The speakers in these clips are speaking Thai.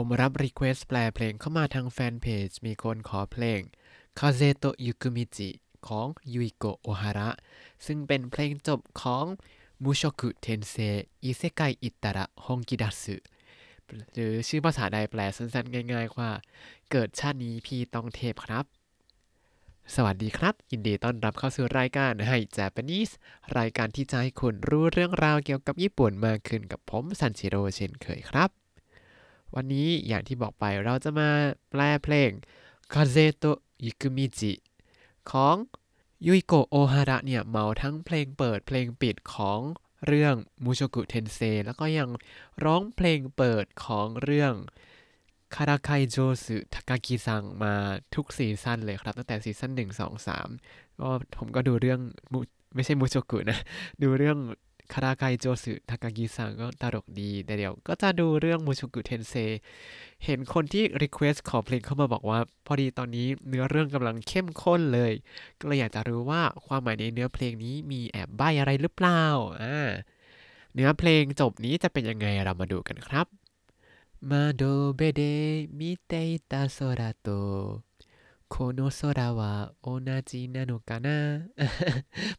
ผมรับ request แปลเพลงเข้ามาทางแฟนเพจ มีคนขอเพลงคาเซโตะยุกุมิจิของยุอิโกโอฮาระซึ่งเป็นเพลงจบของมุโชกุเทนเซอิเซไกอิตาระฮงกิดัสึหรือชื่อภาษาใดแปลสั้นๆ ง่ายๆ ว่า เกิดชาตินี้พี่ต้องเทพครับ สวัสดีครับ ยินดีต้อนรับเข้าสู่รายการให้ Japanese รายการที่จะให้คุณรู้เรื่องราวเกี่ยวกับญี่ปุ่นมากขึ้นกับผมซันชิโร่เช่นเคยครับ วันนี้อย่างที่บอกไปเราจะมาแปลเพลงคาเซโตะยุกุมิจิของยุยโกะโอฮาระเนี่ยเมาทั้งเพลงเปิดเพลงปิดของเรื่องมูโชกุเทนเซแล้วก็ยังร้องเพลงเปิดของเรื่องคาราไคโจสึทากากิซังมาทุกซีซั่นเลยครับ ตั้งแต่ซีซั่นหนึ่งสองสามก็ผมก็ดูเรื่องไม่ใช่มูโชกุนะ ดูเรื่อง คาราไคโจสึทากากิซังก็ตลกดีแต่เดี๋ยว ก็จะดูเรื่องมูโชกุเทนเซ เห็นคนที่ request ขอเพลงเข้ามาบอกว่า พอดีตอนนี้เนื้อเรื่องกำลังเข้มข้นเลย ก็เลยอยากจะรู้ว่าความหมายในเนื้อเพลงนี้มีแอบใบ้อะไรหรือเปล่าอ่าเนื้อเพลงเพลงนี้จะเป็นยังไงเรามาดูกันครับ窓辺で見てた空と この空は同じなのかな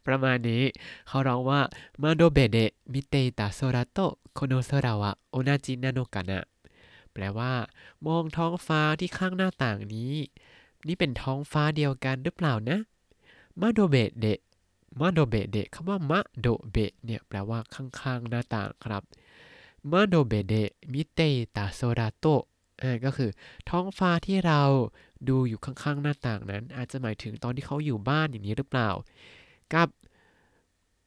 ประมาณนี้เขาร้องว่า窓辺で見てた空とこの空は同じなのかなแปลว่า มองท้องฟ้าที่ข้างหน้าต่างนี้ นี่เป็นท้องฟ้าเดียวกันหรือเปล่านะมาโดเบเดมาโดเบเดคำว่ามะโดเบเนี่ยแปลว่าข้างๆหน้าต่างครับมาโดเบเดมิเตตาโซราโตก็คือ ท้องฟ้าที่เรา ดูอยู่ข้างๆหน้าต่างนั้น อาจจะหมายถึงตอนที่เขาอยู่บ้านอย่างนี้หรือเปล่า กับ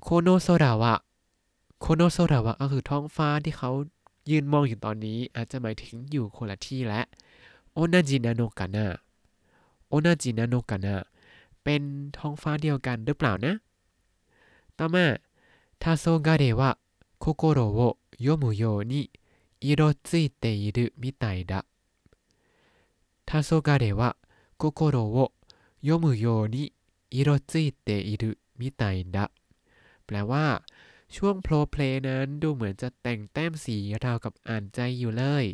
โคโนโซราวะโคโนโซราวะก็คือท้องฟ้าที่เขายืนมองอยู่ตอนนี้ อาจจะหมายถึงอยู่คนละที่และโอนาจินาโนกานะโอนาจินาโนกานะเป็นท้องฟ้าเดียวกันหรือเปล่านะ ต่อมาทาโซกาเดวะโคโกโรโอโยมุโยนิ色づいているみたいだ 黄昏は心を読むように色ついているみたいだแปลว่า ช่วงโพลเพลนั้นดูเหมือนจะแต่งแต้มสีราวกับอ่านใจอยู่เลย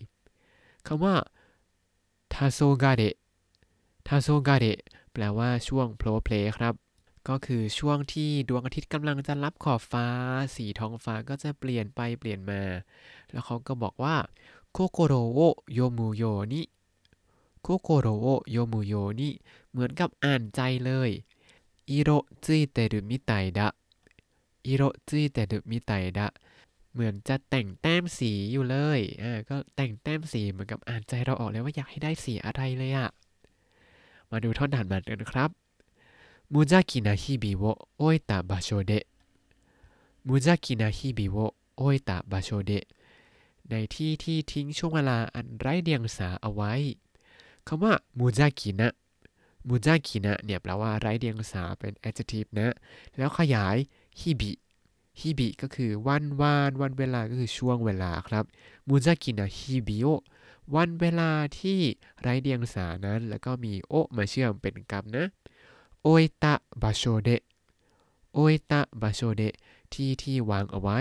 คำว่าทาโซกาเดะทาโซกาเดะแปลว่าช่วงโพลเพลครับ ก็คือช่วงที่ดวงอาทิตย์กำลังจะรับขอบฟ้า สีท้องฟ้าก็จะเปลี่ยนไปเปลี่ยนมา แล้วเขาก็บอกว่าโคโกโรโอโยมุโยนิโ คุโกโรโอโยมุโยนิเหมือนกับอ่านใจเลยอิโรจิเตรุมิไตดะอิโรจิเตรุมิไตดะเหมือนจะแต่งแต้มสีอยู่เลย อ่า ก็แต่งแต้มสีเหมือนกับอ่านใจเราออกเลยว่าอยากให้ได้สีอะไรเลยอะมาดูท่อนด่านมากันครับมุจากินาฮิบิโวโอเอตะบาโชเดมุจากินาฮิบิโวโอเอตะบาโชเดในที่ที่ทิ้งช่วงเวลาอันไร้เดียงสาเอาไว้ คำว่า無邪気な無邪気なเนี่ยแปลว่าไร้เดียงสาเป็น adjective นะ แล้วขยายฮิบิฮิบิก็คือวันวานวันเวลาก็คือช่วงเวลาครับ無邪気な日々をวันเวลาที่ไร้เดียงสานั้น แล้วก็มีโอมาเชื่อมเป็นกรรมนะโอเอตะบาโชเดโอเอตะบาโชเดที่ที่วางเอาไว้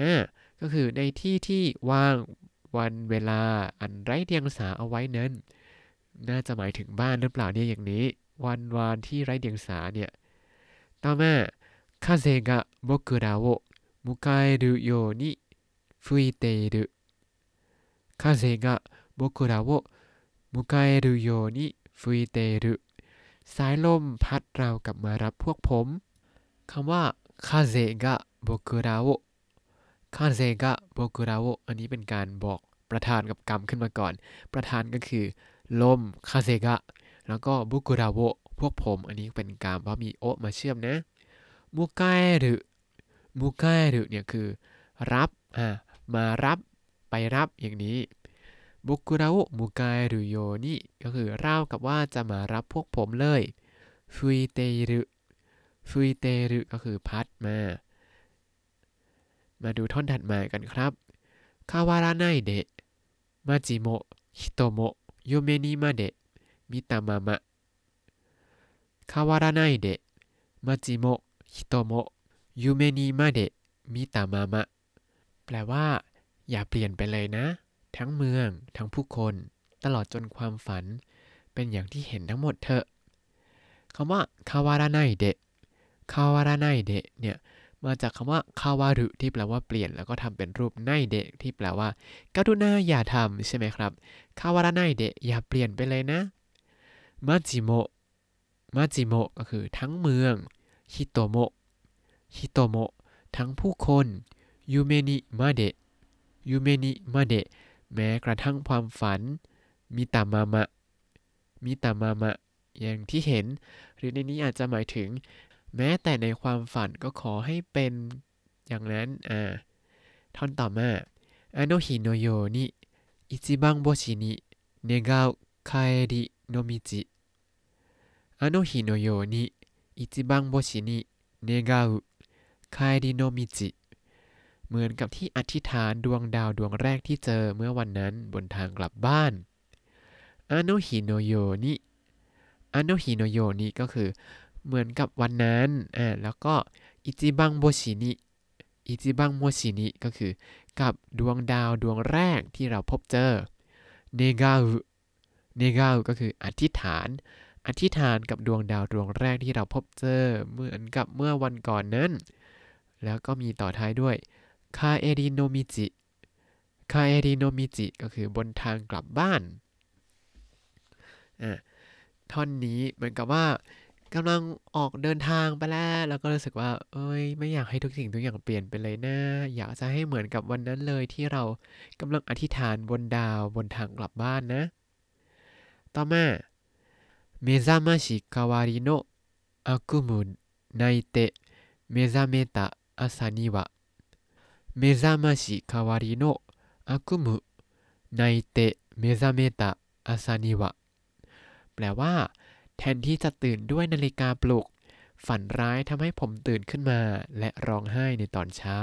อ่าก็คือในที่ที่วางวันเวลาอันไร้เดียงสาเอาไว้นั้น น่าจะหมายถึงบ้านหรือเปล่าเนี่ยอย่างนี้ วันวานที่ไร้เดียงสาเนี่ยต่อมาคาเซกะโบกุราโอมุกาเอรุโยに吹いてる風が僕らを迎えるよに吹いてるสายลมพัดเรากลับมารับพวกผมคำว่า風が僕らを風が僕らをอันนี้เป็นการบอกประธานกับกรรมขึ้นมาก่อน ประธานก็คือ ลมคาเซกะแล้วก็僕らをพวกผมอันนี้เป็นกรรมเพราะมี を มาเชื่อมนะ迎える迎えるเนี่ยคือ รับอ่ามารับไปรับอย่างนี้僕らを迎えるよนี่ก็คือราวกับว่าจะมารับพวกผมเลย吹いてる吹いてるก็คือพัดมา มาดูท่อนถัดมากันครับ変わらないで街も人も 夢にまで見たまま変わらないで街も人も夢にまで見たままแปลว่า อย่าเปลี่ยนไปเลยนะ ทั้งเมือง ทั้งผู้คน ตลอดจนความฝัน เป็นอย่างที่เห็นทั้งหมดเถอะคำว่า変わらないで変わらないでเนี่ย มาจากคำว่าคาวารุที่แปลว่าเปลี่ยน แล้วก็ทำเป็นรูปないでที่แปลว่ากรุณาอย่าทำใช่ไหมครับ変わらないでอย่าเปลี่ยนไปเลยนะ街も街もก็คือทั้งเมืองฮิโตโมะฮิโตโมะทั้งผู้คน夢にまで夢にまでแม้กระทั่งความฝัน見たまま見たままอย่างที่เห็น หรือในนี้อาจจะหมายถึง แม้แต่ในความฝันก็ขอให้เป็นอย่างนั้นอ่าท่อนต่อมาあの日のように一番星に願う帰りの道あの日のように一番星に願う帰りの道เหมือนกับที่อธิษฐานดวงดาวดวงแรกที่เจอเมื่อวันนั้นบนทางกลับบ้านอาโนฮิโนโยนิอาโนฮิโนโยนิก็คือ เหมือนกับวันนั้นอ่าแล้วก็一番星に一番星にก็คือ กับดวงดาวดวงแรกที่เราพบเจอเนกาอุเนกาอุก็คืออธิษฐาน อธิษฐานกับดวงดาวดวงแรกที่เราพบเจอ เหมือนกับเมื่อวันก่อนนั้น แล้วก็มีต่อท้ายด้วย帰りの道帰りの道ก็คือบนทางกลับบ้านอ่าท่อนนี้เหมือนกับว่า กำลังออกเดินทางไปแล้ว แล้วก็รู้สึกว่า เอ้ย ไม่อยากให้ทุกสิ่งทุกอย่างเปลี่ยนไปเลยนะ อยากจะให้เหมือนกับวันนั้นเลยที่เรากำลังอธิษฐานบนดาวบนทางกลับบ้านนะ ต่อมา目覚まし代わりの悪夢泣いて目覚めた朝には目覚まし代わりの悪夢泣いて目覚めた朝にはแปลว่า แทนที่จะตื่นด้วยนาฬิกาปลุก ฝันร้ายทำให้ผมตื่นขึ้นมาและร้องไห้ในตอนเช้า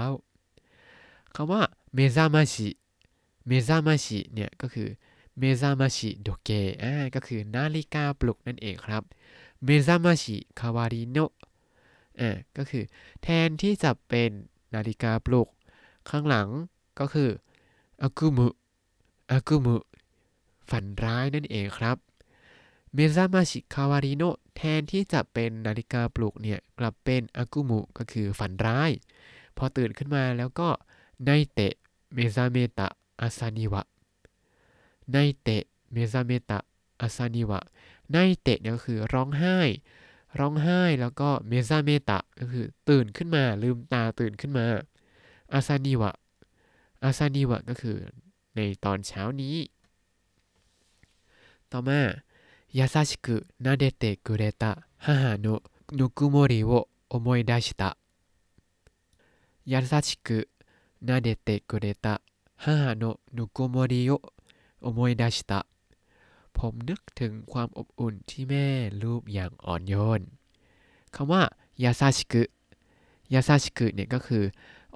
คำว่า目覚まし目覚ましเนี่ยก็คือ目覚まし時計ก็คือนาฬิกาปลุกนั่นเองครับ目覚まし代わりのอ่าก็คือแทนที่จะเป็นนาฬิกาปลุก ข้างหลังก็คืออากุมุอากุมุฝันร้ายนั่นเองครับ 目覚まし代わりのแทนที่จะเป็นนาฬิกาปลุกเนี่ยกลับเป็นอากุมุก็คือฝันร้าย พอตื่นขึ้นมาแล้วก็泣いて目覚めた朝には泣いて目覚めた朝には泣いてเนี่ยก็คือร้องไห้ ร้องไห้แล้วก็เมซาเมตะก็คือตื่นขึ้นมาลืมตาตื่นขึ้นมาอาซานิวะอาซานิวะก็คือในตอนเช้านี้ ต่อมา 優しく撫でてくれた母のぬくもりを思い出した優しく撫でてくれた母のぬくもりを思い出したผมนึกถึงความอบอุ่นที่แม่รูปอย่างอ่อนโยนคำว่ายาซาชิกุยาซาชิกุเนี่ยก็คือ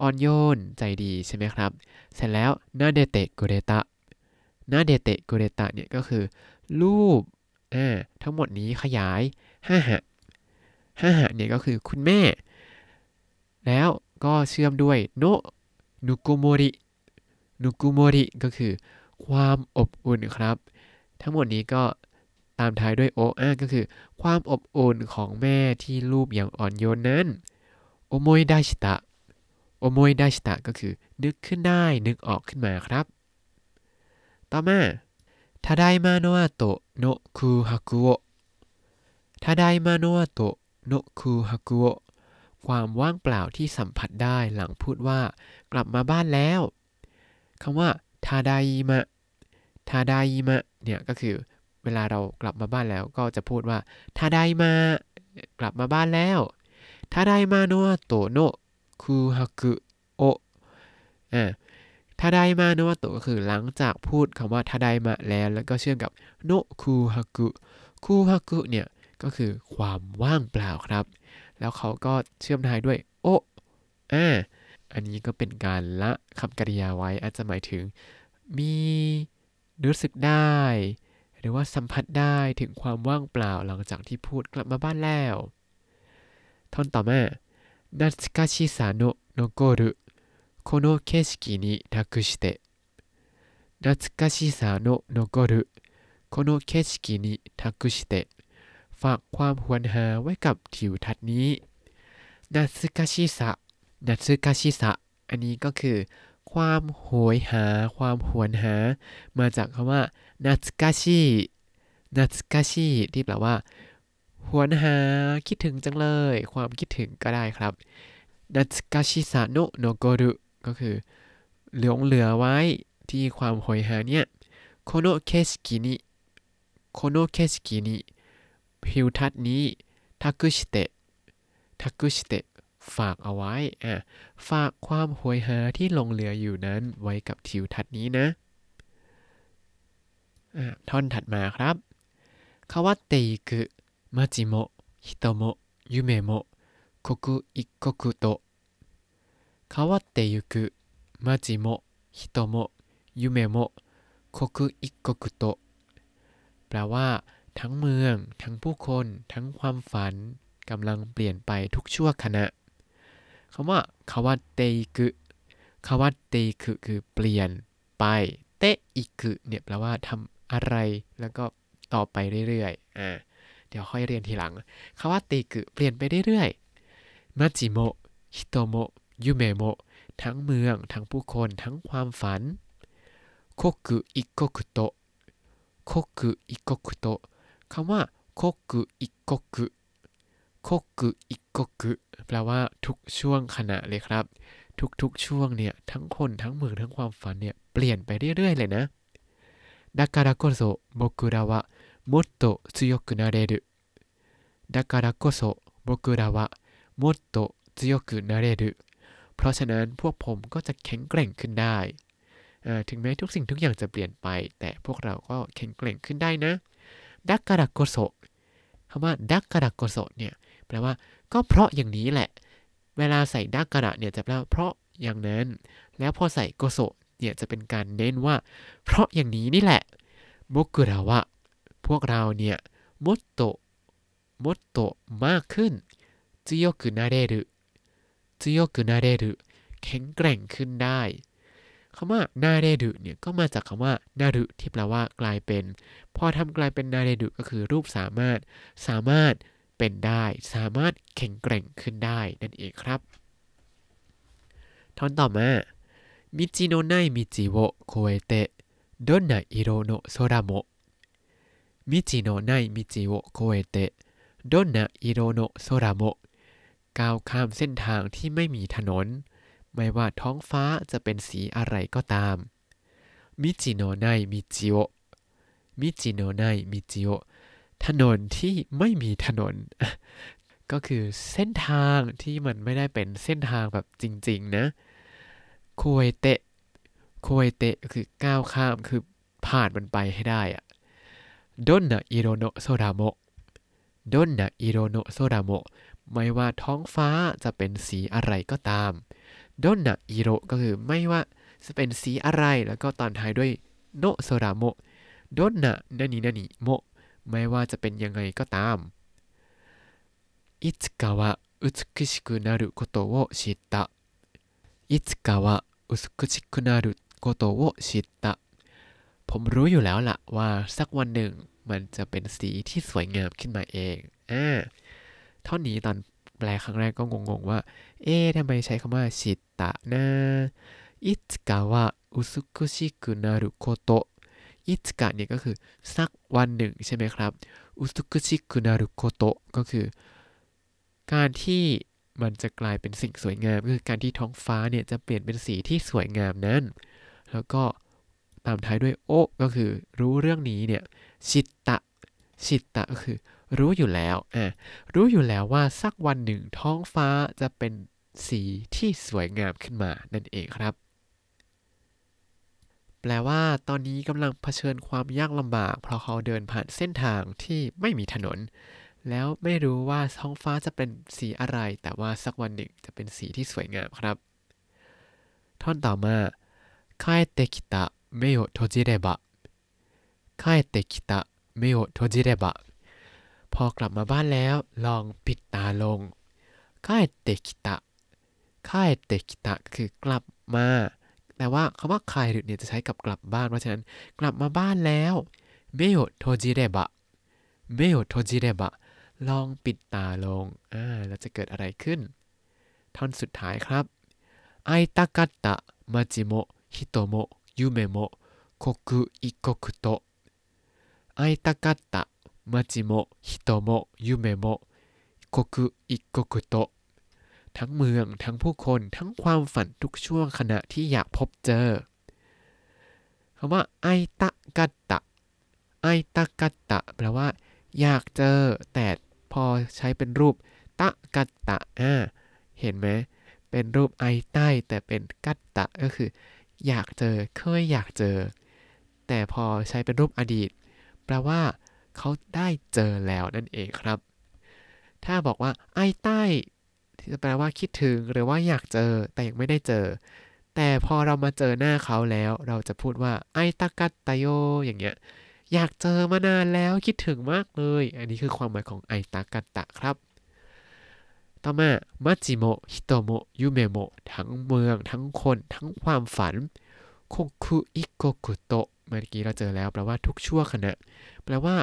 อ่อนโยนใจดีใช่ไหมครับ เสร็จแล้วนาเดเตะกุเรตะนาเดเตะกุเรตะเนี่ยก็คือรูป อ่าทั้งหมดนี้ขยายห้าหะห้าหะเนี่ยก็คือคุณแม่ แล้วก็เชื่อมด้วยโนนุกุโมรินุกุโมริก็คือความอบอุ่นครับ ทั้งหมดนี้ก็ตามท้ายด้วยโออาก็คือ ความอบอุ่นของแม่ที่รูปอย่างอ่อนโยนนั้นโอโมยไดชิตะโอโมยไดชิตะก็คือ นึกขึ้นได้นึกออกขึ้นมาครับ ต่อมา ただいまの後の空白をただいまの後の空白をความว่างเปล่าที่สัมผัสได้หลังพูดว่า กลับมาบ้านแล้วคำว่าทาไดมะทาไดมะเนี่ยก็คือ เวลาเรากลับมาบ้านแล้วก็จะพูดว่าทาไดมากลับมาบ้านแล้วทาไดมาโนโตโนคูฮักุโออ่า ทาไดมาโนโตก็คือหลังจากพูดคำว่าทาไดมาแล้ว แล้วก็เชื่อมกับโนคูฮักุคูฮักุเนี่ยก็คือความว่างเปล่าครับ แล้วเขาก็เชื่อมท้ายด้วยโออ่าอันนี้ก็เป็นการละคำกริยาไว้อาจจะหมายถึง มีรู้สึกได้ หรือว่าสัมผัสได้ถึงความว่างเปล่าหลังจากที่พูดกลับมาบ้านแล้วท่อนต่อมานัตคาชิสาโนโนโกรุ この景色に託して 懐かしさの残るこの景色に託してฝากความหวนหาไว้กับทิวทัศน์นี้นัตสึกาชิสะนัตสึกาชิสะอันนี้ก็คือ ความโหยหา ความหวนหา มาจากคำว่านัตสึกาชินัตสึกาชิที่แปลว่า หวนหา คิดถึงจังเลย ความคิดถึงก็ได้ครับนัตสึกาชิสะโนโนโกรุ ก็คือหลงเหลือไว้ที่ความโหยหาเนี่ยこの景色にこの景色にทิวทัศน์นี้託して託してฝากเอาไว้อะฝากความโหยหาที่หลงเหลืออยู่นั้นไว้กับทิวทัศน์นี้นะอะท่อนถัดมาครับ変わっていく街も人も夢も刻一刻と 変わってゆく街も人も夢も刻一刻とแปลว่า ทั้งเมือง ทั้งผู้คน ทั้งความฝันกำลังเปลี่ยนไปทุกชั่วขณะคำว่าคาวาเตอิกุคาวาเตอิกุคือเปลี่ยนไป เตอิกุเนี่ยแปลว่าทำอะไร แล้วก็ต่อไปเรื่อยๆอ่าเดี๋ยวค่อยเรียนทีหลังคาวาเตอิกุเปลี่ยนไปเรื่อยๆมาจิโมฮิโตโม ยูเมโมทั้งเมือง ทั้งผู้คน ทั้งความฝันโคกุอิโกคุโตะโคกุอิโกคุโตะคำว่าโคกุอิโกคุโคกุอิโกคุแปลว่าทุกช่วงขณะเลยครับ ทุกๆช่วงเนี่ยทั้งคนทั้งเมืองทั้งความฝันเนี่ยเปลี่ยนไปเรื่อยๆเลยนะだからこそ僕らはもっと強くなれるだからこそ僕らはもっと強くなれる เพราะฉะนั้นพวกผมก็จะแข็งแกร่งขึ้นได้ ถึงแม้ทุกสิ่งทุกอย่างจะเปลี่ยนไป แต่พวกเราก็แข็งแกร่งขึ้นได้นะดักการโกโซคำว่าดักการโกโซเนี่ยแปลว่าก็เพราะอย่างนี้แหละ เวลาใส่ดักการะเนี่ยจะแปลว่าเพราะอย่างนั้น แล้วพอใส่โกโซเนี่ยจะเป็นการเน้นว่า เพราะอย่างนี้นี่แหละโมกุราวะพวกเราเนี่ยมดโตมดโตมากขึ้นจิโยกุนาเรรุ จิโยกุนาเรรุแข็งแกร่งขึ้นได้คำว่านาเรรุเนี่ยก็มาจากคำว่านารุที่แปลว่ากลายเป็น พอทำกลายเป็นนาเรรุก็คือรูปสามารถสามารถเป็นได้ สามารถแข็งแกร่งขึ้นได้ นั่นเองครับท่อนต่อมามิจิโนไนมิจิโวโคเอเตะどんな色の空も未知のない道を越えてどんな色の空も ก้าวข้ามเส้นทางที่ไม่มีถนน ไม่ว่าท้องฟ้าจะเป็นสีอะไรก็ตามมิจิโนไนมิจิโอมิจิโนไนมิจิโอถนนที่ไม่มีถนน ก็คือเส้นทางที่มันไม่ได้เป็นเส้นทางแบบจริง ๆ นะโคเอเตะโคเอเตะคือก้าวข้ามคือผ่านมันไปให้ได้อะどんな色の空もどんな色の空も ไม่ว่าท้องฟ้าจะเป็นสีอะไรก็ตามดนนะอิโรก็คือไม่ว่าจะเป็นสีอะไรแล้วก็ตอนท้ายด้วยโนโซดาโมดนนะนันินันิโมไม่ว่าจะเป็นยังไงก็ตามいつかは美しくなることを知ったいつかは美しくなることを知ったผมรู้อยู่แล้วล่ะว่าสักวันหนึ่งมันจะเป็นสีที่สวยงามขึ้นมาเองอ่า ท่อนนี้ตอนแปลครั้งแรกก็งงๆว่า เอ๊ะทำไมใช้คำว่าชิตะนะอิตกะวะอุซุกุชิกุนารุโคโตอิตกะเนี่ยก็คือสักวันหนึ่งใช่ไหมครับอุซุกุชิกุนารุโคโตก็คือ การที่มันจะกลายเป็นสิ่งสวยงามคือการที่ท้องฟ้าเนี่ยจะเปลี่ยนเป็นสีที่สวยงามนั้น แล้วก็ตามท้ายด้วยโอก็คือรู้เรื่องนี้เนี่ยชิตะ ชิตตะก็คือ รู้อยู่แล้วอ่ะรู้อยู่แล้วว่าสักวันหนึ่งท้องฟ้าจะเป็นสีที่สวยงามขึ้นมานั่นเองครับ แปลว่าตอนนี้กำลังเผชิญความยากลำบาก เพราะเขาเดินผ่านเส้นทางที่ไม่มีถนน แล้วไม่รู้ว่าท้องฟ้าจะเป็นสีอะไร แต่ว่าสักวันหนึ่งจะเป็นสีที่สวยงามครับ ท่อนต่อมา帰ってきた目を閉じれば帰ってきた เมโอโทจิได้บะพอกลับมาบ้านแล้ว ลองปิดตาลงค่ายเตกิตะค่ายเตกิตะคือกลับมา แต่ว่าคำว่าคายหรือเนี่ยจะใช้กับกลับบ้าน เพราะฉะนั้นกลับมาบ้านแล้วเมโอโทจิได้บะเมโอโทจิได้บะลองปิดตาลง อ่า แล้วจะเกิดอะไรขึ้น ท่อนสุดท้ายครับไอตากัตตะมาจิโมฮิโตโมยูเมโมโคคุอิโกคุโต มาจิโมฮิโตโมยูเมโมโคคุอิโกคุโตทั้งเมืองทั้งผู้คน ทั้งความฝันทุกช่วงขณะที่อยากพบเจอคำว่าไอตะกัตตะไอตะกัตตะแปลว่า อยากเจอ แต่พอใช้เป็นรูป たกัตตะอ่าเห็นไหมเป็นรูปไอใต้แต่เป็นกัตตะก็คือ อยากเจอเคยอยากเจอ แต่พอใช้เป็นรูปอดีต ปลว่า เขาได้เจอแล้วนั่นเองครับ ถ้าบอกว่า ไอ้ใต้ที่แปลว่าคิดถึงหรือว่าอยากเจอแต่ยังไม่ได้เจอ แต่พอเรามาเจอหน้าเขาแล้ว เราจะพูดว่าไอ้ตากัตตโย อย่างเงี้ย อยากเจอมานานแล้วคิดถึงมากเลย อันนี้คือความหมายของไอตากัตตะครับ ต่อมามัจิโมฮิโตโมยูเมโมทั้งเมือง ทั้งคน ทั้งความฝัน刻一刻と เมื่อกี้เราเจอแล้วแปลว่าทุกชั่วขณะ แปลว่า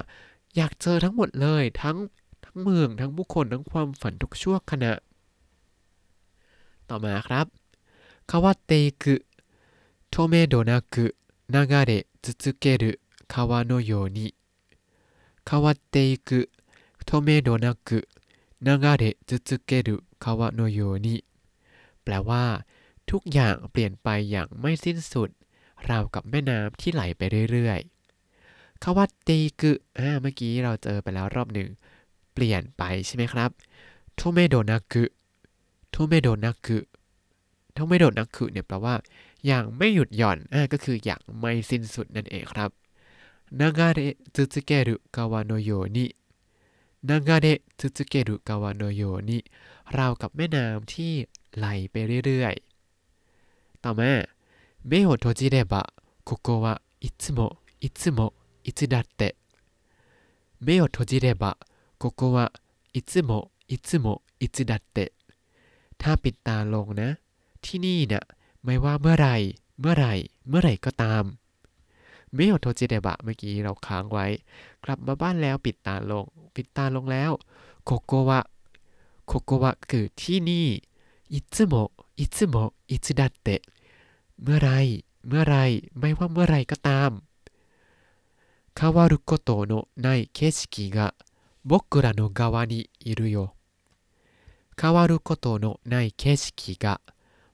อยากเจอทั้งหมดเลย ทั้งทั้งเมือง ทั้งผู้คนทั้งความฝันทุกชั่วขณะ ต่อมาครับ変わってく止めどなく流れ続ける川のようにคาวาเตกุโทเมโดนากุนางาเรจุจุเกรุคาวาโนโยนิแปลว่า ทุกอย่างเปลี่ยนไปอย่างไม่สิ้นสุด ราวกับแม่น้ำที่ไหลไปเรื่อยๆคาว่าตีกึอ่าเมื่อกี้เราเจอไปแล้วรอบหนึ่ง เปลี่ยนไปใช่ไหมครับโทเมโดนักึโทเมโดนักึโทเมโดนักึเนี่ยแปลว่า อย่างไม่หยุดหย่อนอ่าก็คืออย่างไม่สิ้นสุดนั่นเองครับนางาเรจุจุเกรุกาวาโนโยนินางาเรจุจุเกรุกาวาโนโยนิราวกับแม่น้ำที่ไหลไปเรื่อยๆ ต่อมา 目を閉じればここはいつもいつもいつだって目を閉じればここはいつもいつもいつだってถ้าปิดตาลงนะ ที่นี่นะ่ะไม่ว่าเมื่อไหร่ เมื่อไหร่ เมื่อไหร่ก็ตามเมโอโทจิเดบะเมื่อกี้เราค้างไว้ กลับมาบ้านแล้วปิดตาลง ปิดตาลงแล้วโคโกวะโคโกวะคือที่นี่อิซึโมอิซึโมอิซึดัต เตะเมื่อไรเมื่อไรไม่ว่าเมื่อไรก็ตาม変わることのない景色が僕らの側にいるよ変わることのない景色が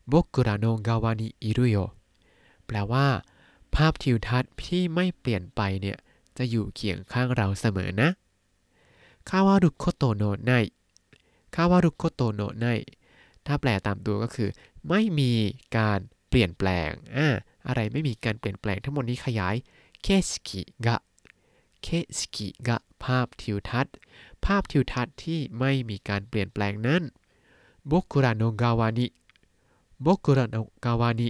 僕らの側にいるよแปลว่าภาพทิวทัศน์ที่ไม่เปลี่ยนไปเนี่ยจะอยู่เคียงข้างเราเสมอนะคาวารุโคโตโนไนคาวารุโคโตโนไนถ้าแปลตามตัวก็คือ ไม่มีการเ ปลี่ยนแปลงอ่าอะไรไม่มีการเปลี่ยนแปลงทั้งหมดนี้ขยาย景色が景色がภาพทิวทัศน์ ภาพทิวทัศน์ที่ไม่มีการเปลี่ยนแปลงนั้นโบกุระโนกาวานิโบกุระโนกาวานิ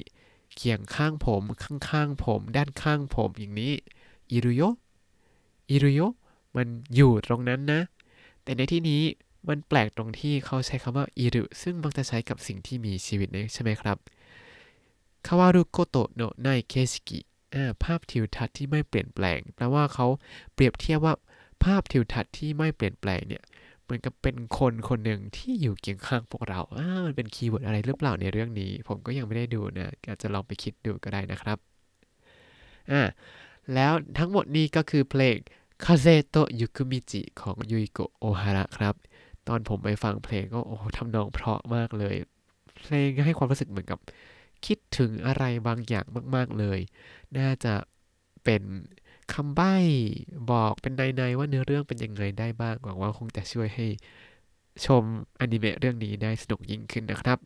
เคียงข้างผม ข้างๆผม ด้านข้างผมอย่างนี้อิรุโยอิรุโยมันอยู่ตรงนั้นนะ แต่ในที่นี้มันแปลกตรงที่เขาใช้คำว่าอิรุซึ่งมักจะใช้กับสิ่งที่มีชีวิตนะใช่ไหมครับ 変わることのない景色ภาพทิวทัศน์ที่ไม่เปลี่ยนแปลง แปลว่าเขาเปรียบเทียบว่าภาพทิวทัศน์ที่ไม่เปลี่ยนแปลงเนี่ยเหมือนกับเป็นคนคนหนึ่งที่อยู่เคียงข้างพวกเราอ่ามันเป็น keyword อะไรหรือเปล่าในเรื่องนี้ ผมก็ยังไม่ได้ดูนะอาจจะลองไปคิดดูก็ได้นะครับอ่าแล้วทั้งหมดนี้ก็คือเพลงคาเซโตยุคุมิจิของยุยโกโอฮาระครับ ตอนผมไปฟังเพลงก็โอ้ทำนองเพราะมากเลย เพลงให้ความรู้สึกเหมือนกับ คิดถึงอะไรบางอย่างมาก ๆเลย น่าจะเป็นคำใบ้บอกเป็นในๆว่าเนื้อเรื่องเป็นยังไงได้บ้างหวังว่าคงจะช่วยให้ชมอนิเมะเรื่องนี้ได้สนุกยิ่งขึ้นนะครับ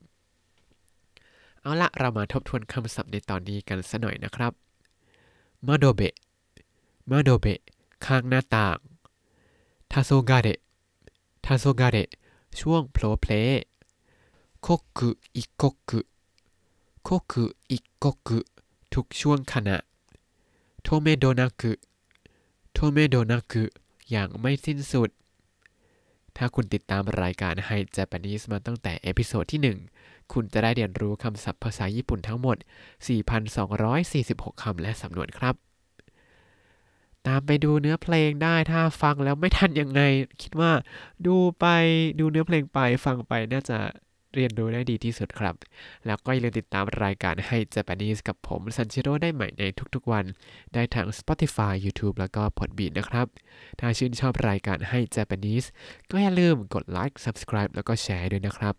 เอาละเรามาทบทวนคำศัพท์ในตอนนี้กันสัหน่อยนะครับมาโดเบะมาโดเบะข้างหน้าต่างทาโซกาเดะทาโซกาเดะช่วงโผล่เพลโคกุอิโกกุ โคกุอิโกกุทุกช่วงขณะ โทเมโดนากุโทเมโดนากุอย่างไม่สิ้นสุด ถ้าคุณติดตามรายการ Hi Japanese มาตั้งแต่ episode ที่คุณจะได้เรียนรู้คำศัพท์ภาษาญี่ปุ่นทั้งหมด 4,246 คำและสำนวนครับ ตามไปดูเนื้อเพลงได้ถ้าฟังแล้วไม่ทันยังไง คิดว่าดูไปดูเนื้อเพลงไปฟังไปน่าจะ เรียนรู้ได้ดีที่สุดครับ แล้วก็อย่าลืมติดตามรายการให้ Japanese กับผมซันชิโร่ได้ใหม่ในทุกๆวัน ได้ทาง Spotify YouTube แล้วก็ Podbean นะครับ ถ้าชื่นชอบรายการให้ Japanese ก็อย่าลืมกดไลค์ Subscribe แล้วก็แชร์ด้วยนะครับ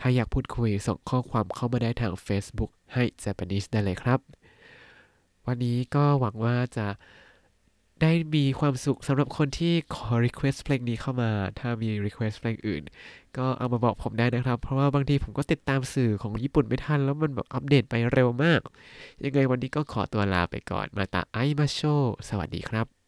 ถ้าอยากพูดคุยส่งข้อความเข้ามาได้ทาง Facebook ให้ Japanese ได้เลยครับ วันนี้ก็หวังว่าจะ ได้มีความสุขสำหรับคนที่ขอ request เพลงนี้เข้ามา ถ้ามี request เพลงอื่น ก็เอามาบอกผมได้นะครับ เพราะว่าบางทีผมก็ติดตามสื่อของญี่ปุ่นไม่ทัน แล้วมันแบบอัปเดตไปเร็วมาก ยังไงวันนี้ก็ขอตัวลาไปก่อน มาตาไอมาโช สวัสดีครับ